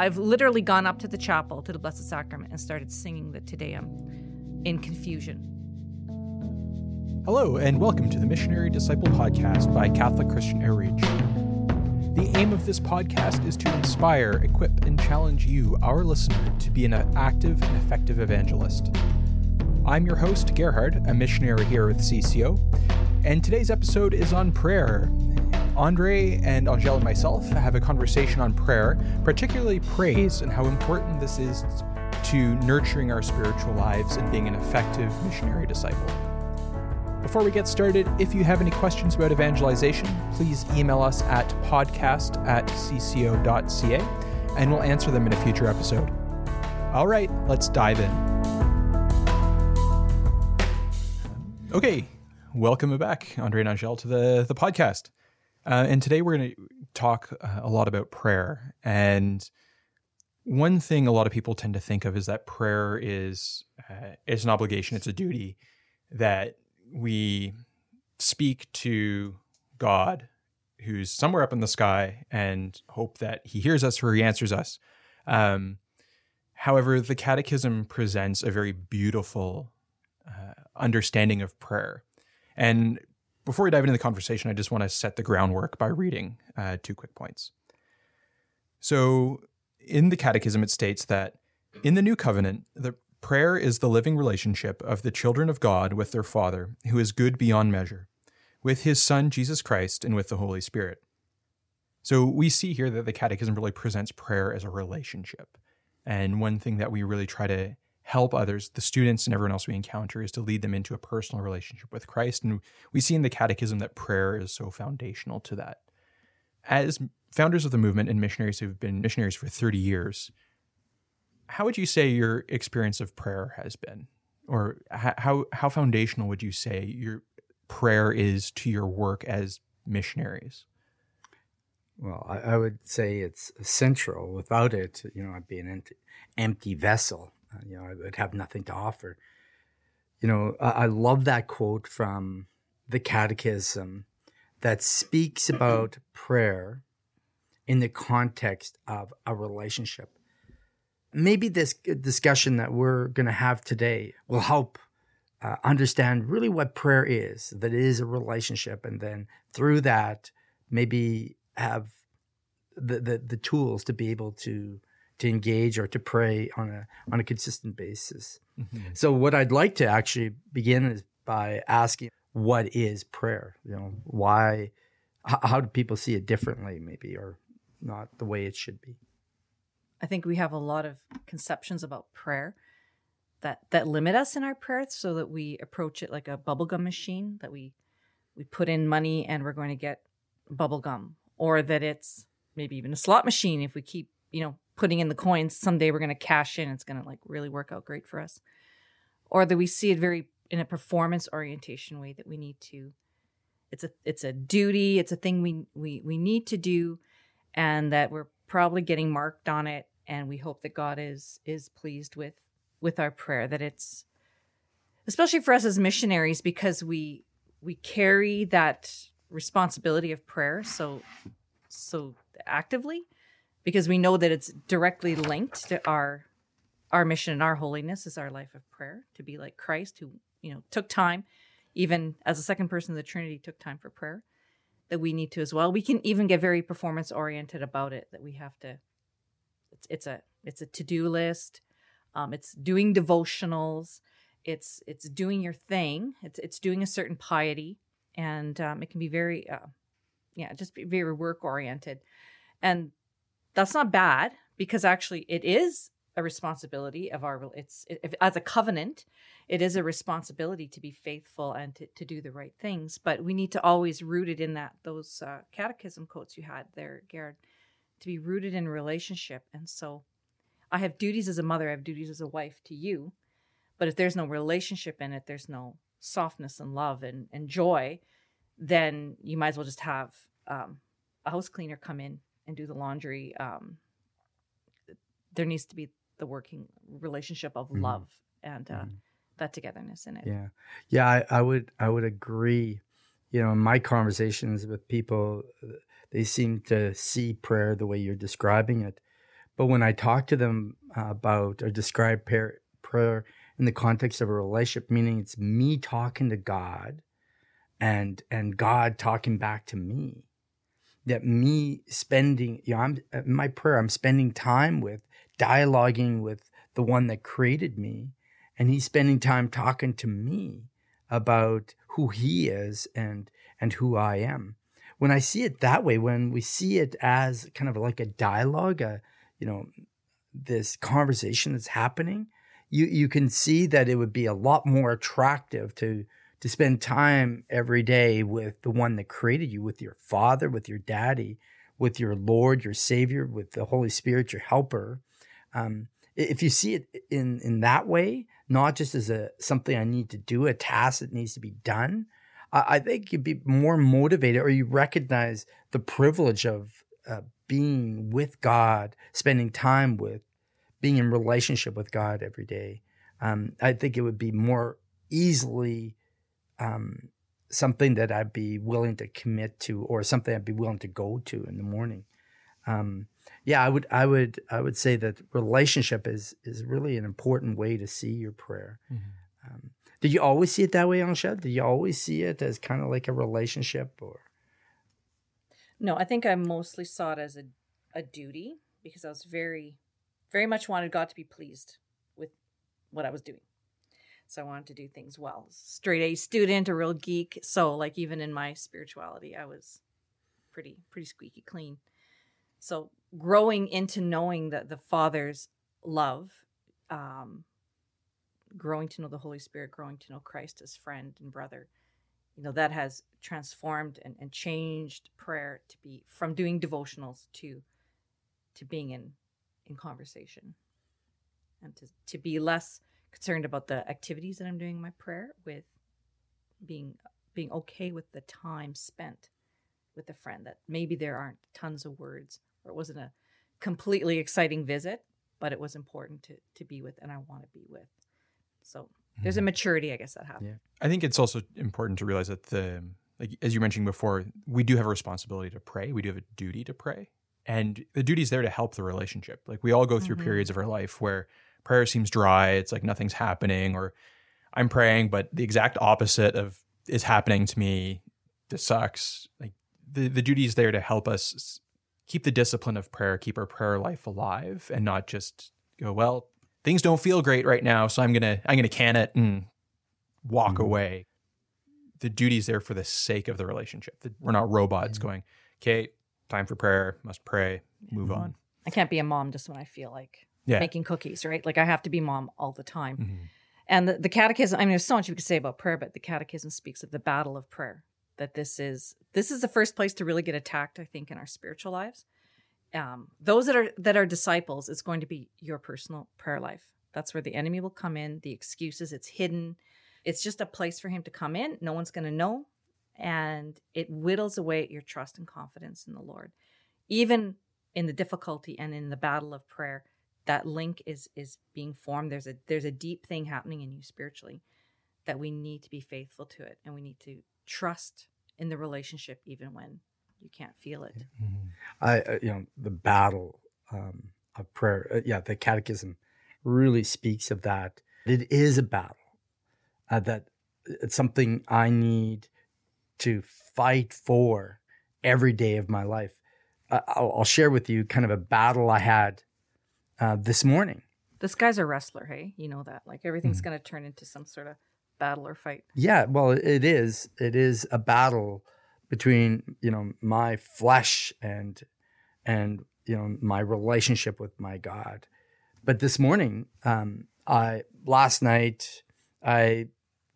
I've literally gone up to the chapel to the Blessed Sacrament and started singing the Te Deum in confusion. Hello, and welcome to the Missionary Disciple Podcast by Catholic Christian Outreach. The aim of this podcast is to inspire, equip, and challenge you, our listener, to be an active and effective evangelist. I'm your host, Gerhard, a missionary here with CCO, and today's episode is on prayer. Andre and Angèle and myself have a conversation on prayer, particularly praise, and how important this is to nurturing our spiritual lives and being an effective missionary disciple. Before we get started, if you have any questions about evangelization, please email us at podcast at cco.ca and we'll answer them in a future episode. All right, let's dive in. Okay, welcome back, Andre and Angèle, to the, the podcast. Uh, and today we're going to talk uh, a lot about prayer. And one thing a lot of people tend to think of is that prayer is uh, an obligation, it's a duty that we speak to God, who's somewhere up in the sky, and hope that He hears us or He answers us. Um, however, the Catechism presents a very beautiful uh, understanding of prayer. And before we dive into the conversation, I just want to set the groundwork by reading uh, two quick points. So, in the Catechism, it states that in the New Covenant, the prayer is the living relationship of the children of God with their Father, who is good beyond measure, with his Son, Jesus Christ, and with the Holy Spirit. So, we see here that the Catechism really presents prayer as a relationship. And one thing that we really try to help others, the students and everyone else we encounter, is to lead them into a personal relationship with Christ. And we see in the Catechism that prayer is so foundational to that. As founders of the movement and missionaries who've been missionaries for 30 years, how would you say your experience of prayer has been? Or how, how foundational would you say your prayer is to your work as missionaries? Well, I, I would say it's central. Without it, you know, I'd be an empty, empty vessel you know, I would have nothing to offer. You know, I, I love that quote from the Catechism that speaks about prayer in the context of a relationship. Maybe this discussion that we're going to have today will help uh, understand really what prayer is, that it is a relationship. And then through that, maybe have the, the, the tools to be able to to engage or to pray on a on a consistent basis. Mm-hmm. So what I'd like to actually begin is by asking what is prayer? You know, why how, how do people see it differently maybe or not the way it should be? I think we have a lot of conceptions about prayer that that limit us in our prayer so that we approach it like a bubblegum machine that we we put in money and we're going to get bubblegum or that it's maybe even a slot machine if we keep you know putting in the coins someday we're going to cash in it's going to like really work out great for us. Or that we see it very in a performance orientation way that we need to it's a it's a duty it's a thing we we we need to do and that we're probably getting marked on it and we hope that god is is pleased with with our prayer that it's especially for us as missionaries because we we carry that responsibility of prayer so so actively because we know that it's directly linked to our our mission and our holiness is our life of prayer to be like Christ who you know took time even as a second person of the Trinity took time for prayer that we need to as well. We can even get very performance oriented about it that we have to it's it's a it's a to-do list. Um, it's doing devotionals. It's it's doing your thing. It's it's doing a certain piety. And um, it can be very uh, yeah just be very work oriented and that's not bad because actually it is a responsibility of our it's it, as a covenant it is a responsibility to be faithful and to, to do the right things but we need to always root it in that those uh, catechism quotes you had there Gerhard to be rooted in relationship. And so i have duties as a mother i have duties as a wife to you but if there's no relationship in it there's no softness and love and, and joy then you might as well just have um, a house cleaner come in and do the laundry um, there needs to be the working relationship of mm-hmm. love and uh, mm-hmm. that togetherness in it yeah yeah I, I would i would agree you know in my conversations with people they seem to see prayer the way you're describing it But when I talk to them about or describe prayer, prayer in the context of a relationship, meaning it's me talking to God and and God talking back to me. That me spending, you know, I'm in my prayer, I'm spending time with, dialoguing with the one that created me, and he's spending time talking to me about who he is and and who I am. When I see it that way, when we see it as kind of like a dialogue, a you know, this conversation that's happening, you you can see that it would be a lot more attractive to to spend time every day with the one that created you, with your father, with your daddy, with your Lord, your Savior, with the Holy Spirit, your helper. Um, if you see it in in that way, not just as a something I need to do, a task that needs to be done, I, I think you'd be more motivated, or you recognize the privilege of uh, being with God, spending time with, being in relationship with God every day. Um, I think it would be more easily um, something that I'd be willing to commit to, or something I'd be willing to go to in the morning. Um, yeah, I would, I would, I would say that relationship is is really an important way to see your prayer. Mm-hmm. Um, did you always see it that way, Angèle? Did you always see it as kind of like a relationship, or? No, I think I mostly saw it as a a duty because I was very, very much wanted God to be pleased with what I was doing. So I wanted to do things well. Straight A student, a real geek. So like even in my spirituality, I was pretty pretty squeaky clean. So growing into knowing that the Father's love, um, growing to know the Holy Spirit, growing to know Christ as friend and brother, you know, that has transformed and, and changed prayer to be from doing devotionals to to being in in conversation and to, to be less concerned about the activities that I'm doing in my prayer with being being okay with the time spent with a friend that maybe there aren't tons of words or it wasn't a completely exciting visit but it was important to to be with and I want to be with so there's a mm-hmm. maturity I guess that happens yeah. I think it's also important to realize that the like as you mentioned before we do have a responsibility to pray we do have a duty to pray and the duty is there to help the relationship like we all go through mm-hmm. periods of our life where prayer seems dry. It's like nothing's happening, or I'm praying, but the exact opposite of is happening to me. This sucks. Like the, the duty is there to help us keep the discipline of prayer, keep our prayer life alive, and not just go, well, things don't feel great right now, so I'm gonna I'm gonna can it and walk mm-hmm. away. The duty is there for the sake of the relationship. We're not robots mm-hmm. going, okay, time for prayer, must pray, move mm-hmm. on. I can't be a mom just when I feel like yeah. making cookies, right? Like I have to be mom all the time. Mm-hmm. And the, the catechism, I mean, there's so much you could say about prayer, but the catechism speaks of the battle of prayer. That this is this is the first place to really get attacked, I think, in our spiritual lives. Um, those that are that are disciples, it's going to be your personal prayer life. That's where the enemy will come in. The excuses, it's hidden. It's just a place for him to come in. No one's going to know, and it whittles away at your trust and confidence in the Lord. Even in the difficulty and in the battle of prayer, that link is is being formed. There's a there's a deep thing happening in you spiritually that we need to be faithful to it and we need to trust in the relationship even when you can't feel it. Mm-hmm. i uh, you know the battle um, of prayer uh, yeah the catechism really speaks of that. It is a battle uh, that it's something i need to fight for every day of my life. Uh, I'll, I'll share with you kind of a battle i had uh, this morning. This guy's a wrestler, hey? You know that. Like everything's mm going to turn into some sort of battle or fight. Yeah, well, it is. It is a battle between, you know, my flesh and and you know, my relationship with my God. But this morning, um, I last night I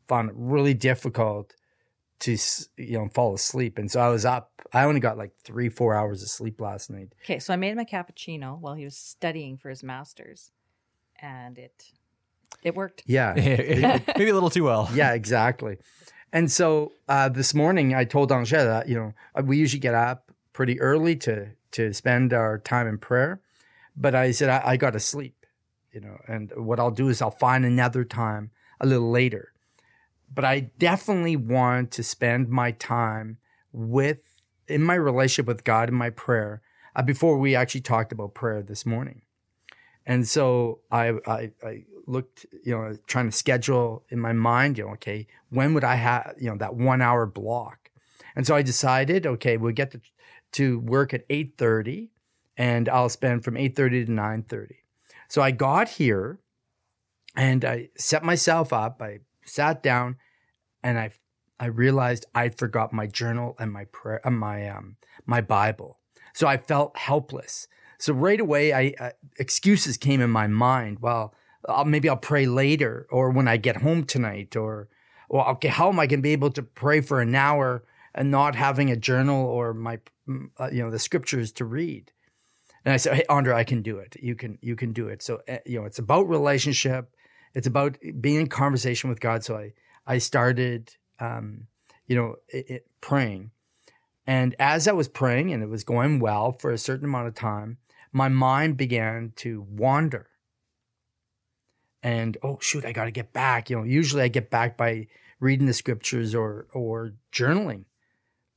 found it really difficult to you know fall asleep. And so i was up i only got like three four hours of sleep last night. Okay so i made him a cappuccino while he was studying for his master's and it it worked. Yeah. Maybe a little too well. Yeah exactly. And so uh, this morning i told angela that you know uh, we usually get up pretty early to to spend our time in prayer but i said i, I got to sleep you know and what i'll do is i'll find another time a little later but I definitely want to spend my time with in my relationship with God in my prayer uh, before we actually talked about prayer this morning. And so I, I, I looked, you know, trying to schedule in my mind, you know, okay, when would I have, you know, that one hour block? And so I decided, okay, we'll get to, to work at 8.30 and I'll spend from 8.30 to 9.30. So I got here and I set myself up. I sat down and I, I realized I'd forgot my journal and my prayer, uh, my, um, my Bible. So I felt helpless. So right away, I uh, excuses came in my mind. Well, I'll, maybe I'll pray later, or when I get home tonight, or well, okay, how am I going to be able to pray for an hour and not having a journal or my, mm, uh, you know, the scriptures to read? And I said, "Hey, Andre, I can do it. You can, you can do it." So uh, you know, it's about relationship. It's about being in conversation with God. So I, I started, um, you know, it, it, praying. And as I was praying and it was going well for a certain amount of time, my mind began to wander. And oh shoot, I got to get back. You know, usually I get back by reading the scriptures or or journaling,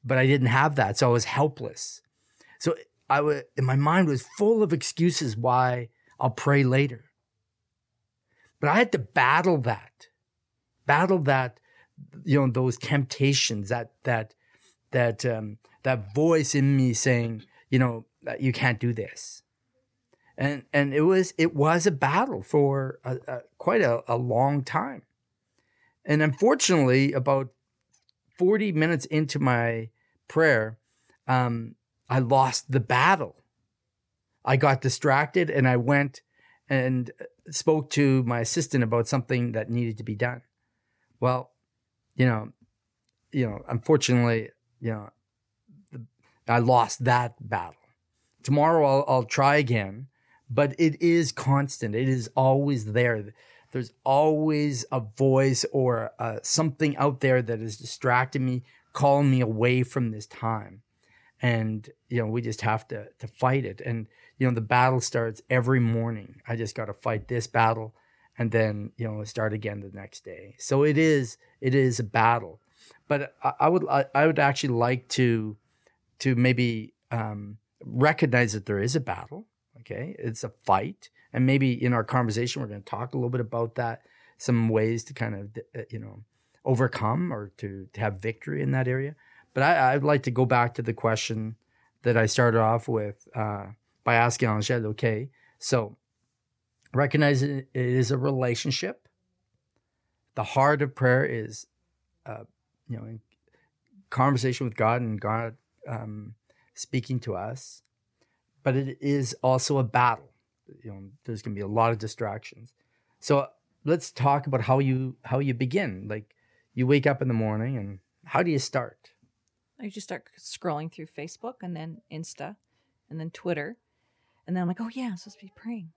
but I didn't have that, so I was helpless. So I was, my mind was full of excuses why I'll pray later. But I had to battle that, battle that, you know, those temptations, that that that um, that voice in me saying, you know, you can't do this. And and it was it was a battle for a, a, quite a, a long time. And unfortunately about 40 minutes into my prayer um, i lost the battle. I got distracted and i went and spoke to my assistant about something that needed to be done well you know you know unfortunately you know i lost that battle tomorrow i'll, I'll try again but it is constant. It is always there. There's always a voice or uh, something out there that is distracting me, calling me away from this time. And, you know, we just have to, to fight it. And, you know, the battle starts every morning. I just got to fight this battle and then, you know, start again the next day. So it is, it is a battle. But I, I would, I, I would actually like to, to maybe, um, recognize that there is a battle Okay. It's a fight. And maybe in our conversation, we're going to talk a little bit about that, some ways to kind of, uh, you know, overcome or to, to have victory in that area. But I, I'd like to go back to the question that I started off with uh, by asking Angèle, okay, so recognize it is a relationship. The heart of prayer is, uh, you know, conversation with God and God um, speaking to us but it is also a battle. You know, there's going to be a lot of distractions. So let's talk about how you how you begin. Like you wake up in the morning and how do you start? I just start scrolling through Facebook and then Insta and then Twitter. And then I'm like, oh yeah, I'm supposed to be praying.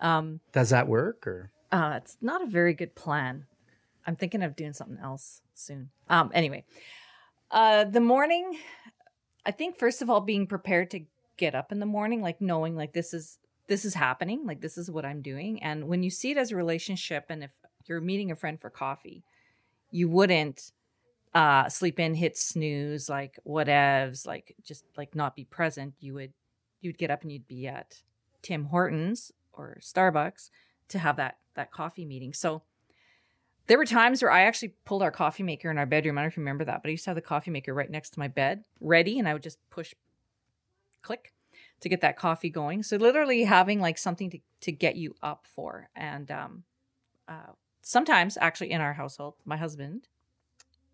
Um, Does that work or? Uh, it's not a very good plan. I'm thinking of doing something else soon. Um, anyway, uh, the morning, I think first of all, being prepared to get up in the morning like knowing like this is this is happening like this is what i'm doing and when you see it as a relationship and if you're meeting a friend for coffee you wouldn't uh sleep in hit snooze like whatevs like just like not be present you would you'd get up and you'd be at tim hortons or starbucks to have that that coffee meeting so there were times where I actually pulled our coffee maker in our bedroom. I don't know if you remember that, but I used to have the coffee maker right next to my bed, ready, and I would just push click to get that coffee going. So literally having like something to, to get you up for. And um, uh, sometimes actually in our household, my husband,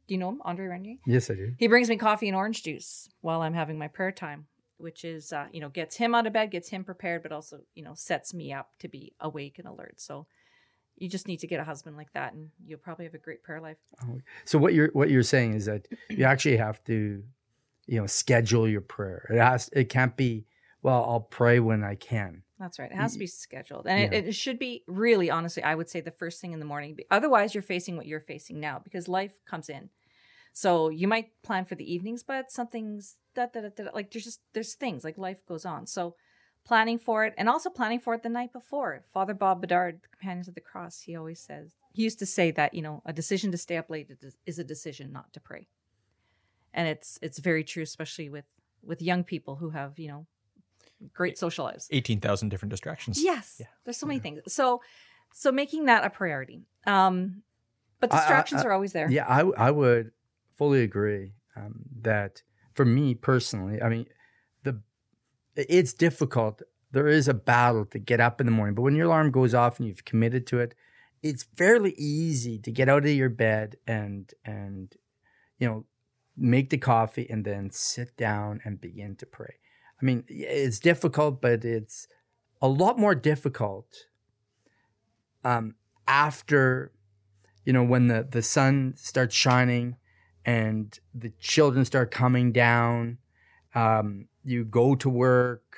do you know him, Andre Regnier? Yes, I do. He brings me coffee and orange juice while I'm having my prayer time, which is, uh, you know, gets him out of bed, gets him prepared, but also, you know, sets me up to be awake and alert. So you just need to get a husband like that and you'll probably have a great prayer life. Oh, so what you're what you're saying is that you actually have to you know schedule your prayer it has it can't be well i'll pray when i can that's right it has to be scheduled and yeah. it, it, should be really honestly i would say the first thing in the morning otherwise you're facing what you're facing now because life comes in so you might plan for the evenings but something's da, da, da, da, like there's just there's things like life goes on so planning for it and also planning for it the night before father bob bedard companions of the cross he always says he used to say that you know a decision to stay up late is a decision not to pray and it's it's very true especially with with young people who have you know great social lives. Eighteen thousand different distractions. Yes, Yeah. there's so many things. So, so making that a priority. Um, but I- I- distractions I- are always there. Yeah, I, I would fully agree um, that for me personally, I mean, the it's difficult. There is a battle to get up in the morning, but when your alarm goes off and you've committed to it, it's fairly easy to get out of your bed and and you know make the coffee and then sit down and begin to pray. I mean, it's difficult, but it's a lot more difficult um, after you know when the the sun starts shining and the children start coming down. Um, you go to work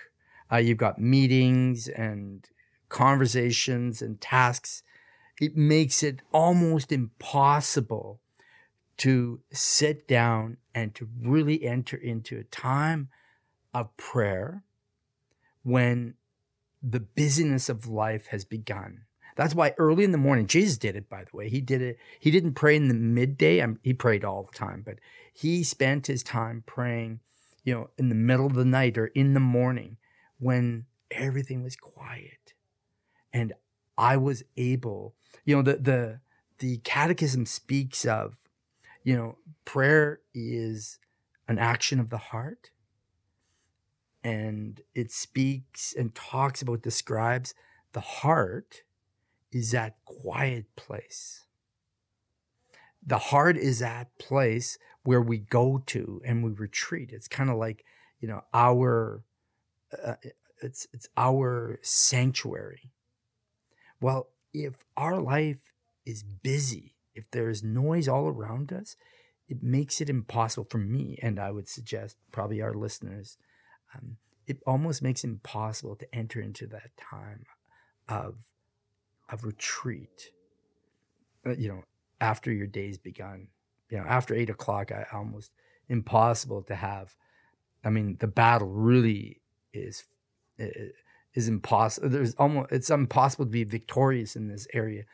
uh, you've got meetings and conversations and tasks. It makes it almost impossible to sit down and to really enter into a time of prayer when the busyness of life has begun that's why early in the morning, Jesus did it, by the way. He did it. He didn't pray in the midday. I he prayed all the time, but he spent his time praying, you know, in the middle of the night or in the morning when everything was quiet. And I was able, you know, the, the, the catechism speaks of, you know, prayer is an action of the heart. And it speaks and talks about, describes the heart is that quiet place. The heart is that place where we go to and we retreat. It's kind of like, you know, our uh, it's it's our sanctuary. Well, if our life is busy, if there is noise all around us, it makes it impossible for me, and I would suggest probably our listeners, um, it almost makes it impossible to enter into that time of of retreat. Uh, you know, after your day's begun, you know, after eight o'clock, I almost impossible to have. I mean, the battle really is is impossible. There's almost it's impossible to be victorious in this area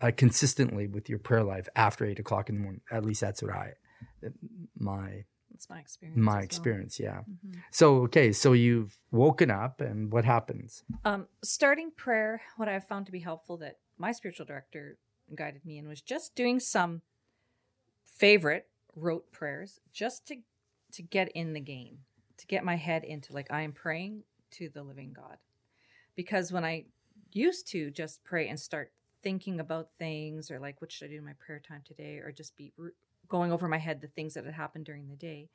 uh, consistently with your prayer life after eight o'clock in the morning. At least that's what I my That's my experience. my well. experience. Yeah. Mhm. So okay, so you've woken up, and what happens? Um, starting prayer, what I've found to be helpful that my spiritual director guided me in was just doing some favorite rote prayers just to to get in the game, to get my head into like I am praying to the living God. Because when I used to just pray and start thinking about things or like what should I do in my prayer time today or just be going over my head the things that had happened during the day.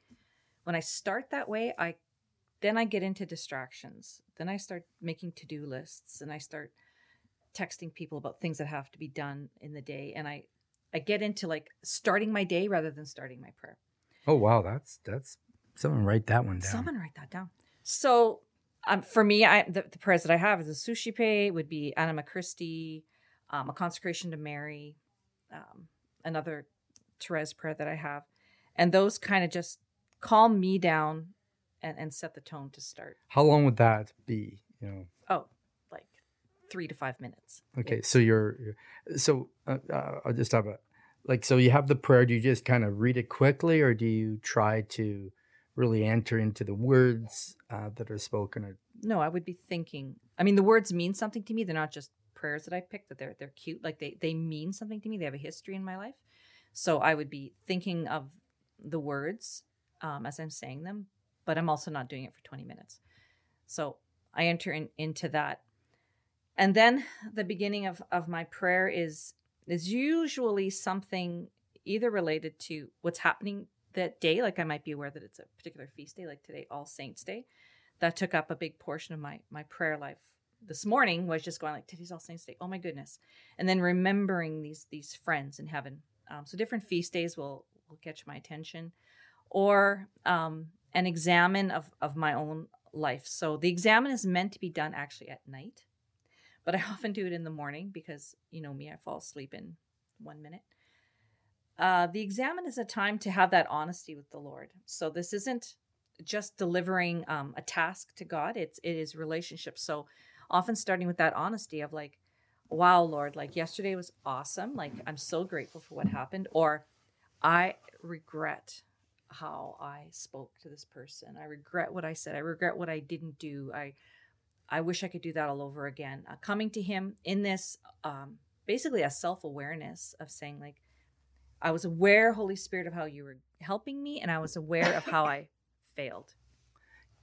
When I start that way, I then I get into distractions. Then I start making to do lists and I start texting people about things that have to be done in the day. And I, I get into like starting my day rather than starting my prayer. Oh wow, that's that's someone write that one down. Someone write that down. So um, for me, I the, the prayers that I have is a Suscipe would be Anima Christi, um, a consecration to Mary, um, another Therese prayer that I have, and those kind of just calm me down and, and set the tone to start. How long would that be? You know. Oh, like three to five minutes. Okay, so you're, you're so uh, uh, I'll just have a like so you have the prayer. Do you just kind of read it quickly, or do you try to really enter into the words uh, that are spoken? Or No, I would be thinking. I mean, the words mean something to me. They're not just prayers that I picked. That they're they're cute. Like they they mean something to me. They have a history in my life. So I would be thinking of the words um, as I'm saying them, but I'm also not doing it for 20 minutes. So I enter in, into that, and then the beginning of of my prayer is is usually something either related to what's happening that day. Like I might be aware that it's a particular feast day, like today, All Saints Day. That took up a big portion of my my prayer life. This morning was just going like today's all saints day. Oh my goodness. And then remembering these these friends in heaven um, so different feast days will will catch my attention or um, an examen of of my own life so the examen is meant to be done actually at night but i often do it in the morning because you know me i fall asleep in one minute uh, the examen is a time to have that honesty with the lord so this isn't just delivering um, a task to God. It's it is relationship. So often starting with that honesty of like, wow, Lord, like yesterday was awesome. Like I'm so grateful for what happened, or I regret how I spoke to this person. I regret what I said. I regret what I didn't do. I I wish I could do that all over again. Uh, coming to him in this um, basically a self awareness of saying like I was aware, Holy Spirit, of how you were helping me, and I was aware of how I failed.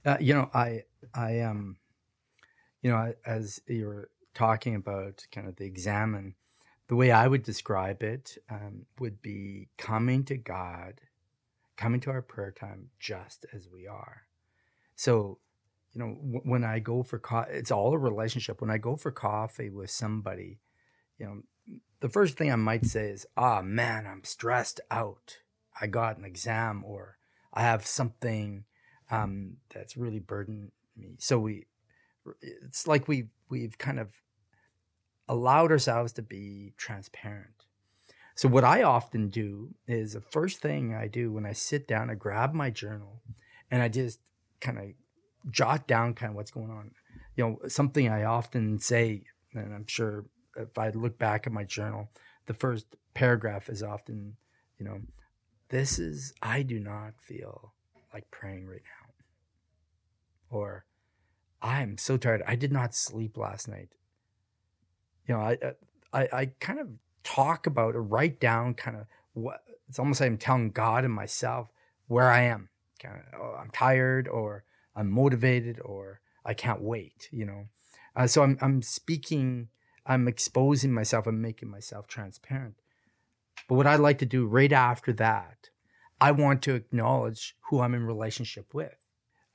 Uh, you know, I I um, you know, as you were talking about kind of the examen, the way I would describe it um, would be coming to God, coming to our prayer time just as we are. So, you know, w- when I go for coffee, it's all a relationship. When I go for coffee with somebody, you know, the first thing I might say is, ah, man, I'm stressed out. I got an exam or I have something um, that's really burdened me. So we, it's like we we've kind of allowed ourselves to be transparent. So what I often do is the first thing I do when I sit down, I grab my journal and I just kind of jot down kind of what's going on. You know, something I often say, and I'm sure if I look back at my journal, the first paragraph is often, you know, this is I do not feel like praying right now. Or I'm so tired. I did not sleep last night. You know, I I I kind of talk about or write down kind of what it's almost like I'm telling God and myself where I am. Kind of, oh, I'm tired, or I'm motivated, or I can't wait. You know, uh, so I'm I'm speaking I'm exposing myself, I'm making myself transparent. But what I like to do right after that, I want to acknowledge who I'm in relationship with.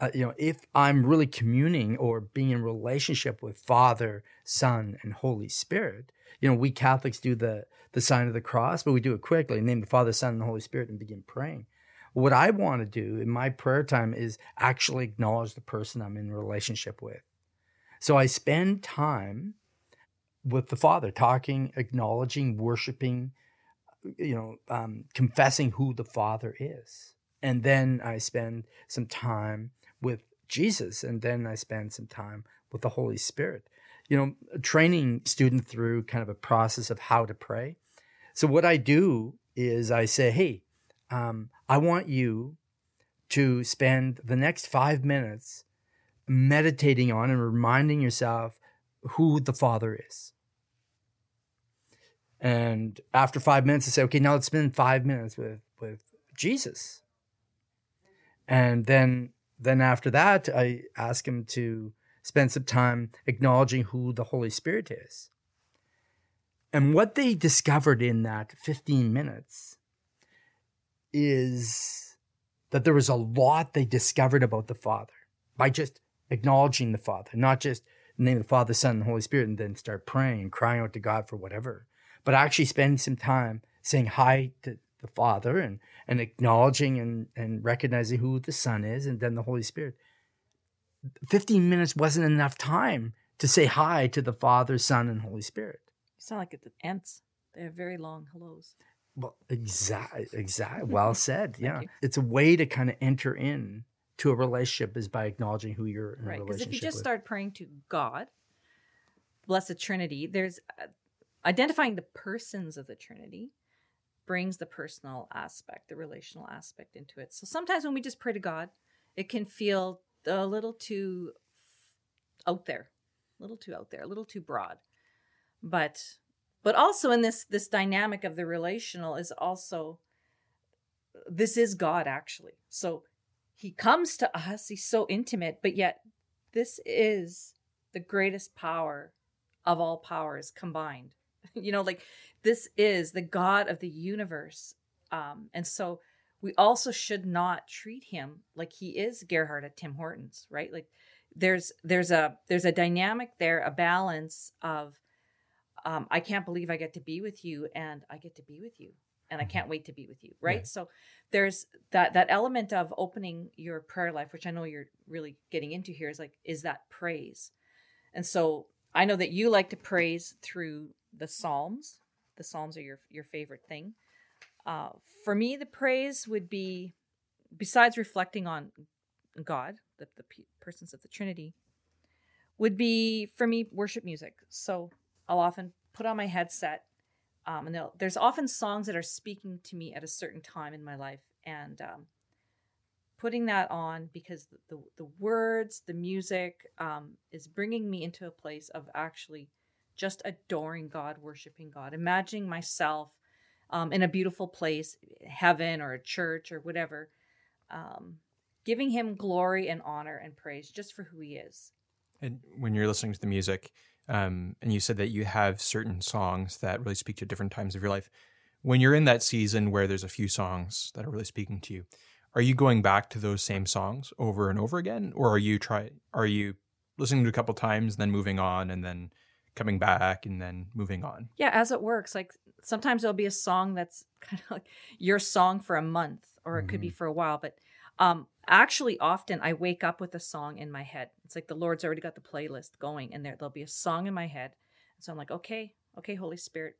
Uh, you know, if I'm really communing or being in relationship with Father, Son, and Holy Spirit, you know, we Catholics do the the sign of the cross, but we do it quickly, name the Father, Son, and the Holy Spirit, and begin praying. What I want to do in my prayer time is actually acknowledge the person I'm in relationship with. So I spend time with the Father, talking, acknowledging, worshiping, you know, um, confessing who the Father is. And then I spend some time with Jesus, and then I spend some time with the Holy Spirit. You know, training student through kind of a process of how to pray. So what I do is I say, hey, um, I want you to spend the next five minutes meditating on and reminding yourself who the Father is. And after five minutes, I say, okay, now let's spend five minutes with, with Jesus. And then then after that, I ask him to spend some time acknowledging who the Holy Spirit is. And what they discovered in that 15 minutes is that there was a lot they discovered about the Father by just acknowledging the Father, not just the name of the Father, Son, and Holy Spirit, and then start praying and crying out to God for whatever, but actually spending some time saying hi to the Father and, and acknowledging and, and recognizing who the Son is and then the Holy Spirit. 15 minutes wasn't enough time to say hi to the Father, Son, and Holy Spirit. You sound like the Ents. They have very long hellos. Well, exactly, exactly. Well said. yeah, you. it's a way to kind of enter in to a relationship is by acknowledging who you're in right. a relationship Because if you just with. start praying to God, Blessed Trinity, there's uh, identifying the persons of the Trinity brings the personal aspect, the relational aspect into it. So sometimes when we just pray to God, it can feel a little too out there, a little too out there, a little too broad. But but also in this this dynamic of the relational is also this is God actually. So he comes to us, he's so intimate, but yet this is the greatest power of all powers combined. you know, like this is the God of the universe. Um, and so we also should not treat him like he is Gerhard at Tim Hortons, right? Like there's there's a there's a dynamic there, a balance of um, I can't believe I get to be with you and I get to be with you and I can't wait to be with you, right? So there's that that element of opening your prayer life, which I know you're really getting into here, is like is that praise, and so I know that you like to praise through the Psalms. The Psalms are your your favorite thing. Uh, for me, the praise would be, besides reflecting on God, the, the persons of the Trinity, would be for me worship music. So I'll often put on my headset, um, and there's often songs that are speaking to me at a certain time in my life, and um, putting that on because the the, the words, the music, um, is bringing me into a place of actually just adoring God, worshiping God, imagining myself um, in a beautiful place, heaven or a church or whatever, um, giving Him glory and honor and praise just for who He is. And when you're listening to the music, um, and you said that you have certain songs that really speak to different times of your life. When you're in that season where there's a few songs that are really speaking to you, are you going back to those same songs over and over again, or are you try are you listening to a couple times, then moving on, and then coming back and then moving on? Yeah, as it works. Like sometimes there'll be a song that's kind of like your song for a month, or it could be for a while. But um, actually, often I wake up with a song in my head. It's like the Lord's already got the playlist going, and there there'll be a song in my head. So I'm like, okay, okay, Holy Spirit,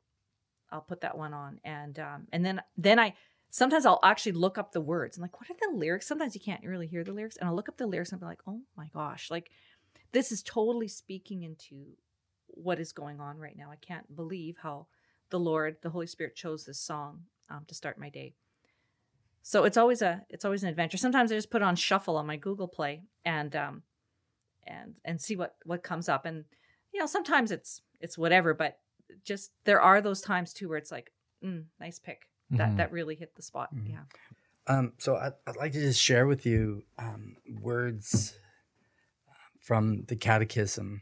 I'll put that one on, and um, and then then I sometimes I'll actually look up the words. I'm like, what are the lyrics? Sometimes you can't really hear the lyrics, and I'll look up the lyrics and be like, oh my gosh, like this is totally speaking into what is going on right now. I can't believe how the Lord, the Holy Spirit, chose this song um, to start my day. So it's always a it's always an adventure. Sometimes I just put on shuffle on my Google Play and um and and see what what comes up. And you know, sometimes it's it's whatever, but just there are those times too where it's like, mm, nice pick. That Mhm. that really hit the spot. Mhm. Yeah. Um, so I'd, I'd like to just share with you um, words from the Catechism,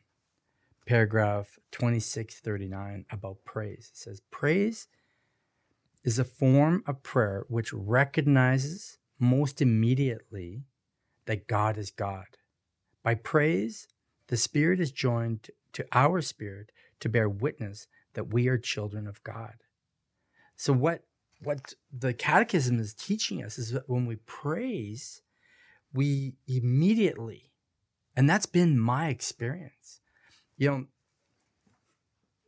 paragraph 2639 about praise. It says, Praise is a form of prayer which recognizes most immediately that God is God. By praise, the Spirit is joined to our spirit to bear witness that we are children of God. So, what what the catechism is teaching us is that when we praise, we immediately, and that's been my experience. You know,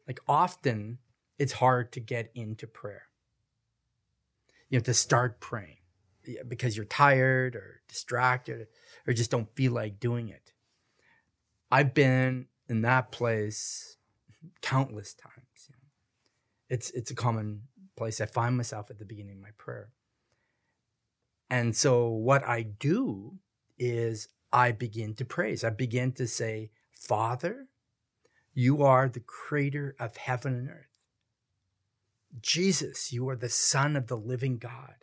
like often it's hard to get into prayer. You know, to start praying because you're tired or distracted or just don't feel like doing it. I've been in that place countless times. You know. It's it's a common place I find myself at the beginning of my prayer. And so what I do is I begin to praise. I begin to say, Father, you are the creator of heaven and earth. Jesus, you are the Son of the living God.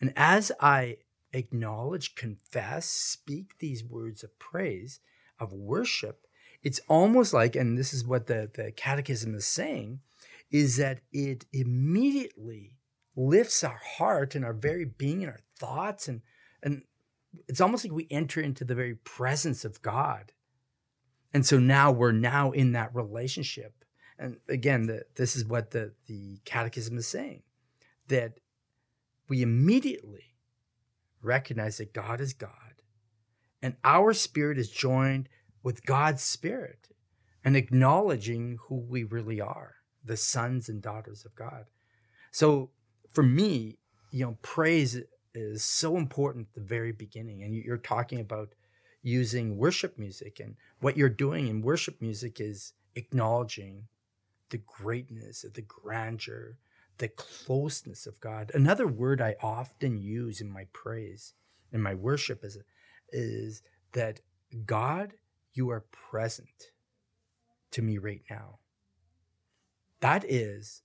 And as I acknowledge, confess, speak these words of praise, of worship, it's almost like, and this is what the, the catechism is saying, is that it immediately lifts our heart and our very being and our thoughts and and it's almost like we enter into the very presence of God. And so now we're now in that relationship. And again, the, this is what the, the catechism is saying that we immediately recognize that God is God and our spirit is joined with God's spirit and acknowledging who we really are the sons and daughters of God. So for me, you know, praise is so important at the very beginning. And you're talking about using worship music, and what you're doing in worship music is acknowledging the greatness, the grandeur, the closeness of God. Another word I often use in my praise, in my worship, is, is that God, you are present to me right now. That is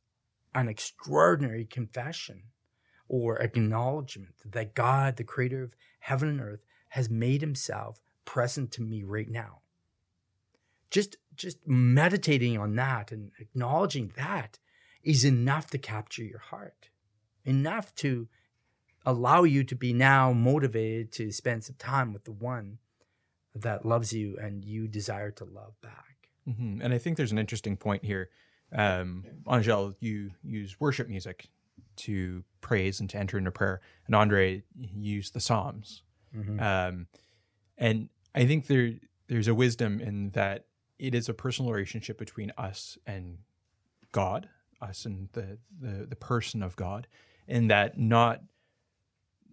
an extraordinary confession or acknowledgement that God, the creator of heaven and earth, has made himself present to me right now. Just, just meditating on that and acknowledging that is enough to capture your heart, enough to allow you to be now motivated to spend some time with the one that loves you and you desire to love back. hmm And I think there's an interesting point here. Um, Angèle, you use worship music to praise and to enter into prayer, and Andre used the Psalms. Mhm. Um, and I think there there's a wisdom in that it is a personal relationship between us and God, us and the the, the person of God, and that not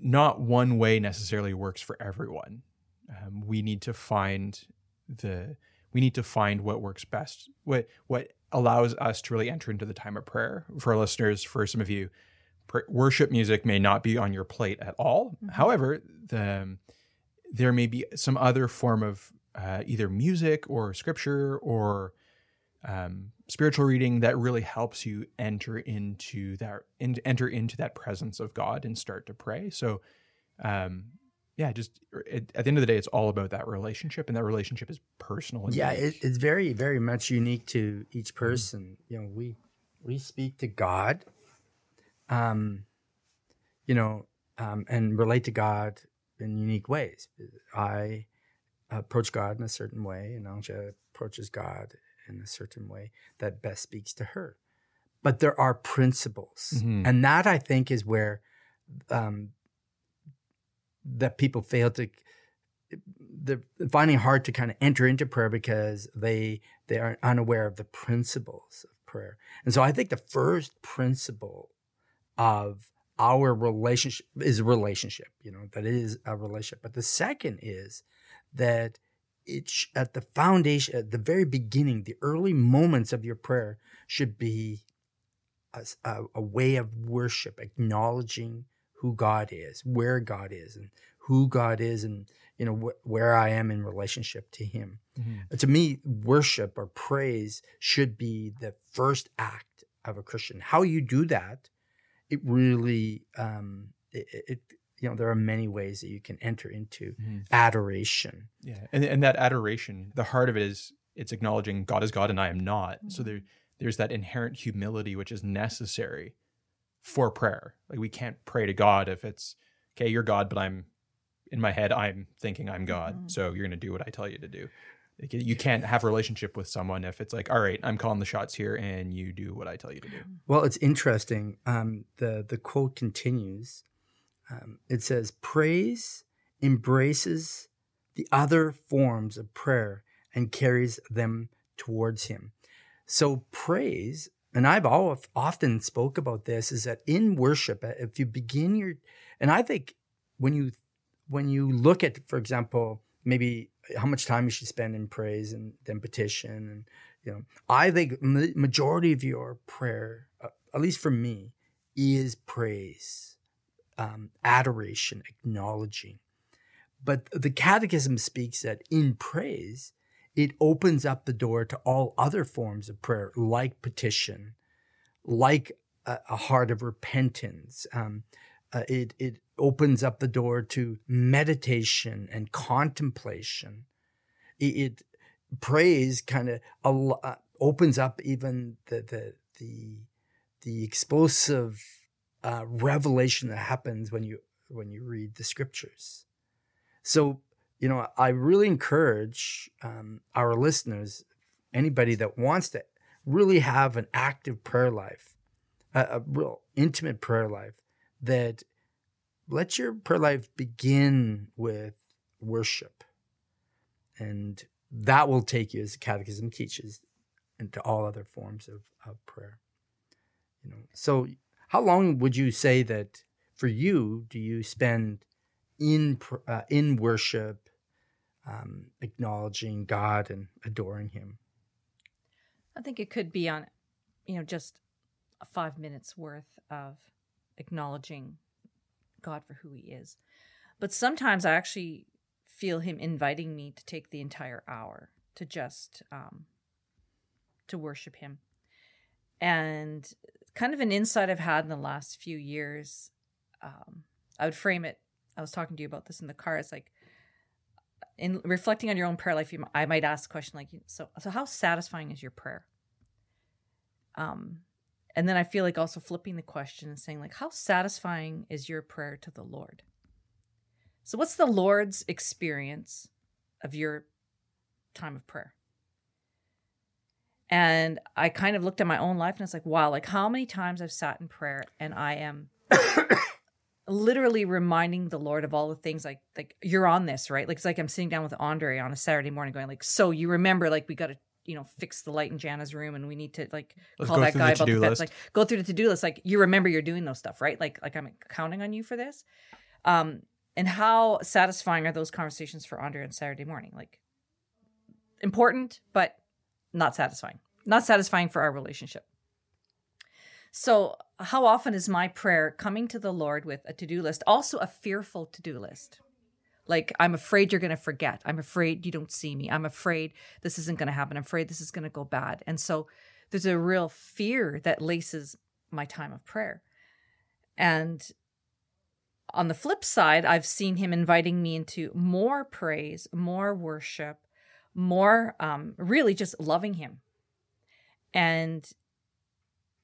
not one way necessarily works for everyone. Um, we need to find the we need to find what works best, what what allows us to really enter into the time of prayer. For our listeners, for some of you, pr- worship music may not be on your plate at all. Mhm. However, the there may be some other form of uh, either music or scripture or um, spiritual reading that really helps you enter into that in, enter into that presence of God and start to pray. So, um, yeah, just it, at the end of the day, it's all about that relationship, and that relationship is personal. Yeah, it, it's very, very much unique to each Mm-hmm. person. You know, we we speak to God, um, you know, um, and relate to God in unique ways. I approach God in a certain way, and Angèle approaches God in a certain way that best speaks to her. But there are principles, Mhm. and that I think is where um, that people fail to they're finding it hard to kind of enter into prayer because they they are unaware of the principles of prayer. And so I think the first principle of our relationship is a relationship, you know, that it is a relationship. But the second is that it's at the foundation, at the very beginning, the early moments of your prayer should be a, a, a way of worship, acknowledging who God is, where God is, and who God is, and you know wh- where I am in relationship to Him. Mhm. To me, worship or praise should be the first act of a Christian. How you do that, it really, um, it, it you know, there are many ways that you can enter into Mhm. adoration. Yeah, and and that adoration, the heart of it is it's acknowledging God is God and I am not. So there there's that inherent humility which is necessary for prayer. Like we can't pray to God if it's okay, you're God, but I'm in my head I'm thinking I'm God. Mhm. So you're going to do what I tell you to do. You can't have a relationship with someone if it's like, all right, I'm calling the shots here and you do what I tell you to do. Well, it's interesting. Um, the the quote continues. Um, it says, "Praise embraces the other forms of prayer and carries them towards Him." So praise, and I've often spoke about this, is that in worship, uh, if you begin your, and I think when you when you look at, for example, maybe how much time you should spend in praise and then petition? And you know i think ma- majority of your prayer uh, at least for me is praise um, adoration acknowledging. But the catechism speaks that in praise it opens up the door to all other forms of prayer like petition like a, a heart of repentance. Um, uh, it, it opens up the door to meditation and contemplation it, it praise kind of al- uh, opens up even the the the, the explosive uh, revelation that happens when you when you read the scriptures. So you know, I really encourage um, our listeners, anybody that wants to really have an active prayer life, a, a real intimate prayer life, that let your prayer life begin with worship. And that will take you as the catechism teaches into all other forms of, of prayer. You know so how long would you say that for you do you spend in uh, in worship um, acknowledging god and adoring him? I think it could be on, you know, just five minutes worth of acknowledging God for who He is. But sometimes I actually feel Him inviting me to take the entire hour to just um, to worship Him. And kind of an insight I've had in the last few years, um, I would frame it. I was talking to you about this in the car. It's like in reflecting on your own prayer life, you, I might ask a question like, "So, so how satisfying is your prayer?" Um, and then I feel like also flipping the question and saying like, "How satisfying is your prayer to the Lord?" So, what's the Lord's experience of your time of prayer? And I kind of looked at my own life and it's like, wow, like how many times I've sat in prayer and I am literally reminding the Lord of all the things like like you're on this, right? Like it's like I'm sitting down with Andre on a Saturday morning going like, so you remember like we got to you know fix the light in Jana's room and we need to like Let's call that guy the about the fence. Like go through the to do list. Like you remember you're doing those stuff, right? Like like I'm counting on you for this. Um, and how satisfying are those conversations for Andre on Saturday morning? Like important, but not satisfying. Not satisfying for our relationship. So, how often is my prayer coming to the Lord with a to do list, also a fearful to do list? Like, I'm afraid you're going to forget. I'm afraid you don't see me. I'm afraid this isn't going to happen. I'm afraid this is going to go bad. And so there's a real fear that laces my time of prayer. And on the flip side, I've seen him inviting me into more praise, more worship, more um, really just loving him. And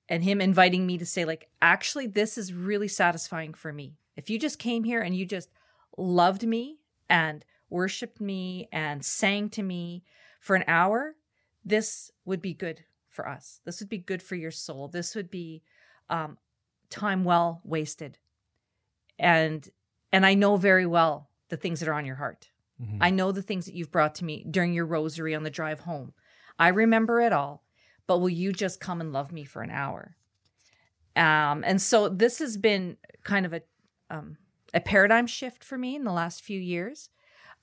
and him inviting me to say like actually this is really satisfying for me if you just came here and you just loved me and worshiped me and sang to me for an hour this would be good for us. This would be good for your soul. This would be um, time well wasted. And and i know very well the things that are on your heart. Mm-hmm. i know the things that you've brought to me during your rosary on the drive home. I remember it all but will you just come and love me for an hour? Um, and so this has been kind of a um, a paradigm shift for me in the last few years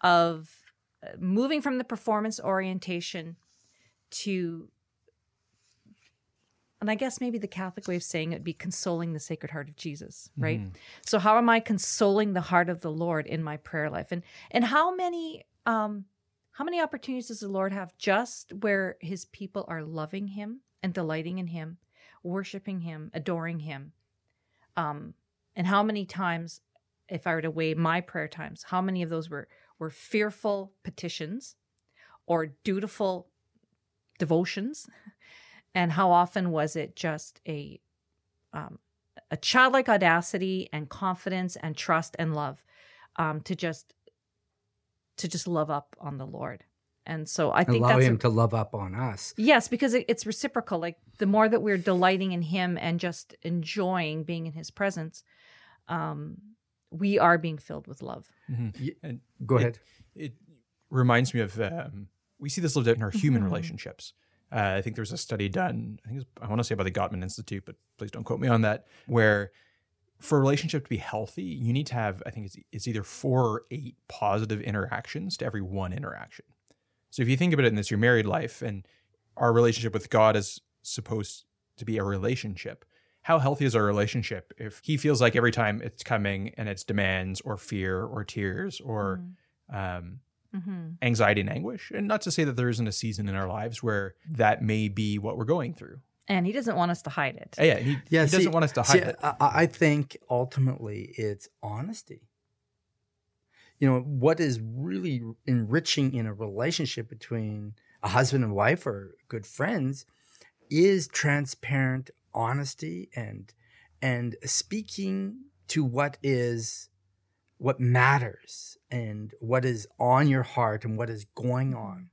of uh, moving from the performance orientation to and I guess maybe the Catholic way of saying it would be consoling the Sacred Heart of Jesus, right? Mm. So how am I consoling the heart of the Lord in my prayer life? And and how many um how many opportunities does the Lord have just where his people are loving him and delighting in him, worshiping him, adoring him? Um, and how many times, if I were to weigh my prayer times, how many of those were, were fearful petitions or dutiful devotions? And how often was it just a um, a childlike audacity and confidence and trust and love um, to just to just love up on the Lord. And so I think allow him a, to love up on us. Yes, because it, it's reciprocal. Like the more that we're delighting in him and just enjoying being in his presence, um, we are being filled with love. Mm-hmm. And go it, ahead. It reminds me of um, we see this lived out in our human mm-hmm. relationships. Uh, I think there was a study done. I think was, I want to say by the Gottman Institute, but please don't quote me on that. Where for a relationship to be healthy, you need to have, I think it's, it's either four or eight positive interactions to every one interaction. So if you think about it in this, your married life and our relationship with God is supposed to be a relationship. How healthy is our relationship if he feels like every time it's coming and it's demands or fear or tears or mm-hmm. Um, mm-hmm. anxiety and anguish? And not to say that there isn't a season in our lives where that may be what we're going through and he doesn't want us to hide it. Yeah, he, yeah, he see, doesn't want us to hide see, it. I, I think ultimately it's honesty. You know, what is really enriching in a relationship between a husband and wife or good friends is transparent honesty and and speaking to what is what matters and what is on your heart and what is going on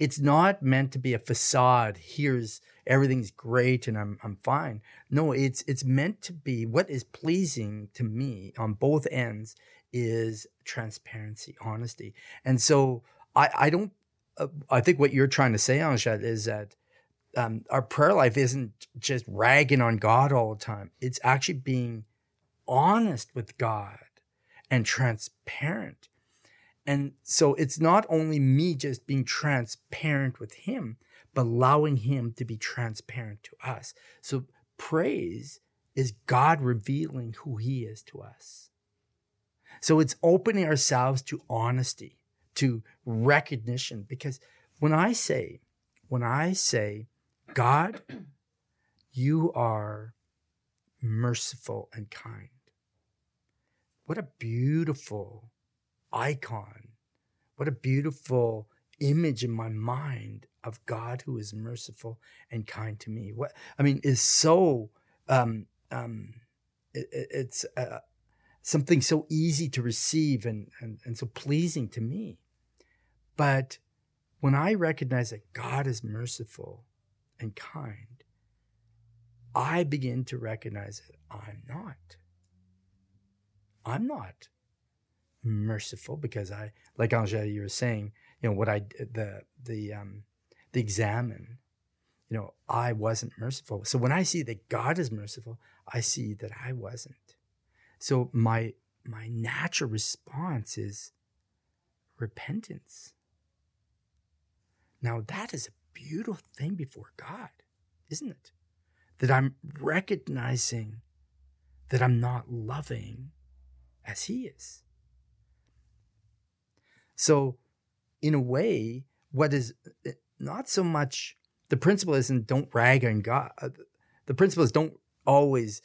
it's not meant to be a facade. Here's everything's great and I'm I'm fine. No, it's it's meant to be what is pleasing to me on both ends is transparency, honesty. And so I I don't uh, I think what you're trying to say, Angèle, is that um, our prayer life isn't just ragging on God all the time. It's actually being honest with God and transparent and so it's not only me just being transparent with him, but allowing him to be transparent to us. So praise is God revealing who he is to us. So it's opening ourselves to honesty, to recognition. Because when I say, when I say, God, you are merciful and kind. What a beautiful icon. What a beautiful image in my mind of God who is merciful and kind to me. What I mean is so um, um, it, it's uh, something so easy to receive and, and and so pleasing to me. But when I recognize that God is merciful and kind, I begin to recognize that I'm not. I'm not merciful because I, like Angèle, you were saying, you know, what I, the, the, um, the examen, you know, I wasn't merciful. So when I see that God is merciful, I see that I wasn't. So my, my natural response is repentance. Now that is a beautiful thing before God, isn't it? That I'm recognizing that I'm not loving as He is. So, in a way, what is eh, not so much the principle isn't don't rag on God. Uh, the principle is don't always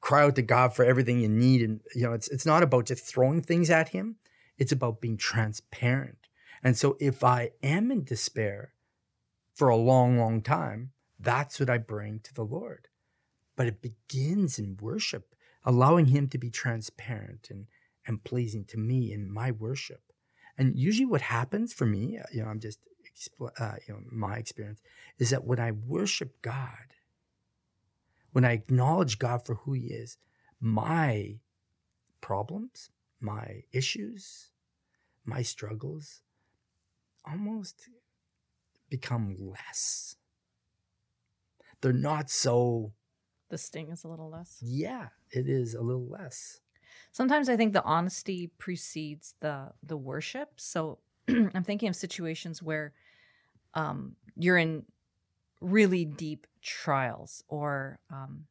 cry out to God for everything you need. And, you know, it's, it's not about just throwing things at Him, it's about being transparent. And so if I am in despair for a long, long time, that's what I bring to the Lord. But it begins in worship, allowing Him to be transparent and, and pleasing to me in my worship. And usually, what happens for me, uh, you know, I'm just, uh, you know, my experience is that when I worship God, when I acknowledge God for who He is, my problems, my issues, my struggles almost become less. They're not so. The sting is a little less. Yeah, it is a little less. Sometimes I think the honesty precedes the the worship. So I'm thinking of situations where um, you're in really deep trials or um,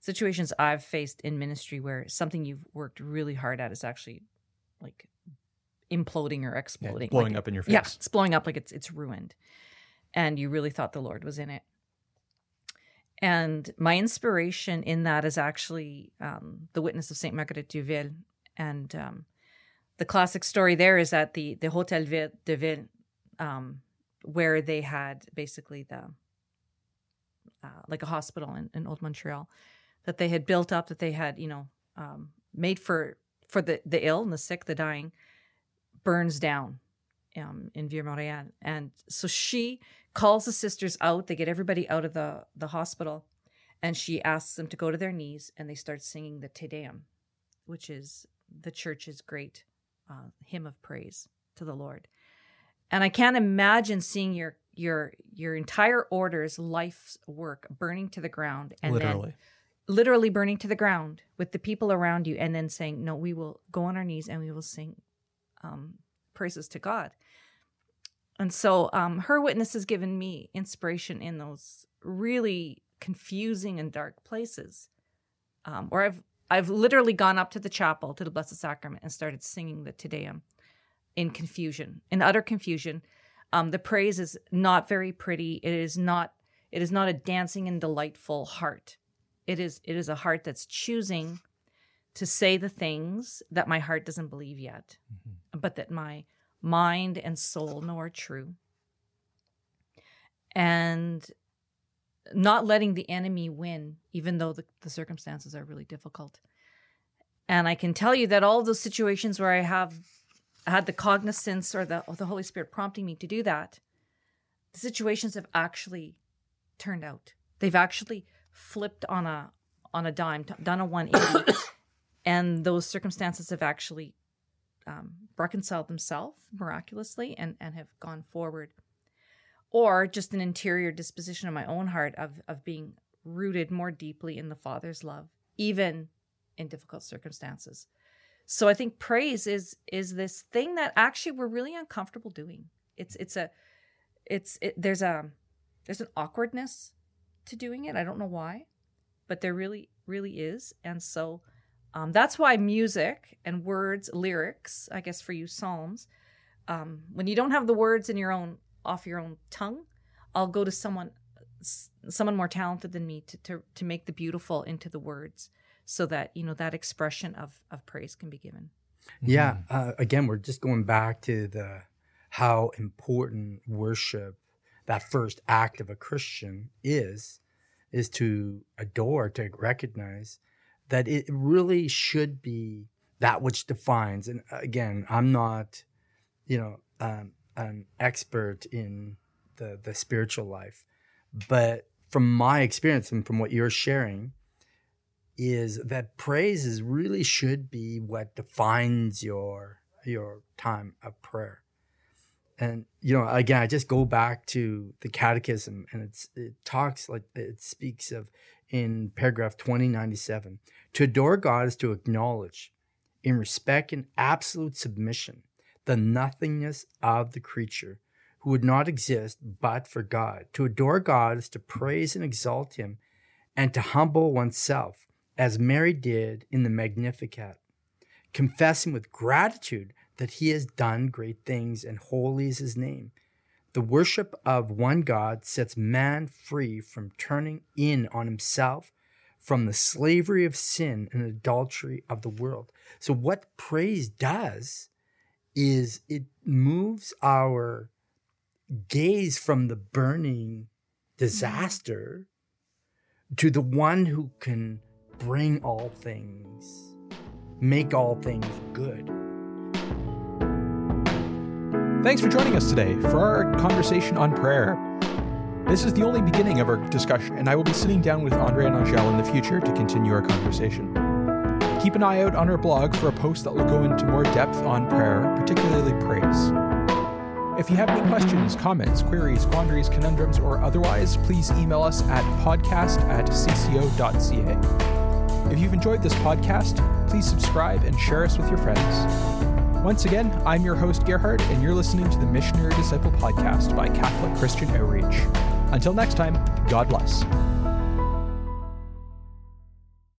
situations I've faced in ministry where something you've worked really hard at is actually like imploding or exploding, yeah, blowing like, up in your face. Yeah, it's blowing up like it's it's ruined, and you really thought the Lord was in it. And my inspiration in that is actually um, the witness of Saint Marguerite d'Youville, and um, the classic story there is at the the Hotel de Ville, um, where they had basically the uh, like a hospital in, in Old Montreal that they had built up that they had you know um, made for for the the ill and the sick the dying burns down um, in Vieux Montréal and so she calls the sisters out. They get everybody out of the the hospital and she asks them to go to their knees and they start singing the Te Deum which is the church's great uh, hymn of praise to the Lord. And I can't imagine seeing your your your entire order's life's work burning to the ground and literally. then literally burning to the ground with the people around you and then saying no we will go on our knees and we will sing um, praises to god and so um, her witness has given me inspiration in those really confusing and dark places um, where i've i've literally gone up to the chapel to the blessed sacrament and started singing the te deum in confusion in utter confusion um, the praise is not very pretty. It is not. It is not a dancing and delightful heart. It is. It is a heart that's choosing to say the things that my heart doesn't believe yet, mm-hmm. But that my mind and soul know are true. And not letting the enemy win, even though the, the circumstances are really difficult. And I can tell you that all those situations where I have had the cognizance or the or the Holy Spirit prompting me to do that, the situations have actually turned out. They've actually flipped on a on a dime, done a 180, and those circumstances have actually um, reconciled themselves miraculously and and have gone forward. Or just an interior disposition of my own heart of of being rooted more deeply in the Father's love, even in difficult circumstances. So I think praise is is this thing that actually we're really uncomfortable doing. It's it's a it's it, there's a there's an awkwardness to doing it. I don't know why, but there really really is. And so um, that's why music and words, lyrics, I guess for you psalms, um, when you don't have the words in your own off your own tongue, I'll go to someone someone more talented than me to to to make the beautiful into the words so that you know that expression of of praise can be given. Yeah uh, again we're just going back to the how important worship that first act of a christian is is to adore to recognize that it really should be that which defines and uh, again i'm not you know um, an expert in the the spiritual life but from my experience and from what you're sharing is that praise is really should be what defines your your time of prayer. And you know, again, I just go back to the catechism and it's it talks like it speaks of in paragraph 2097. To adore God is to acknowledge in respect and absolute submission the nothingness of the creature who would not exist but for God. To adore God is to praise and exalt him and to humble oneself as Mary did in the Magnificat, confessing with gratitude that he has done great things, and holy is his name. The worship of one God sets man free from turning in on himself, from the slavery of sin and adultery of the world. So, what praise does is it moves our gaze from the burning disaster to the one who can bring all things, make all things good. Thanks for joining us today for our conversation on prayer. This is the only beginning of our discussion, and I will be sitting down with Andre and Angèle in the future to continue our conversation. Keep an eye out on our blog for a post that will go into more depth on prayer, particularly praise. If you have any questions, comments, queries, quandaries, conundrums, or otherwise, please email us at podcast at cco.ca. If you've enjoyed this podcast, please subscribe and share us with your friends. Once again, I'm your host, Gerhard, and you're listening to the Missionary Disciple Podcast by Catholic Christian Outreach. Until next time, God bless.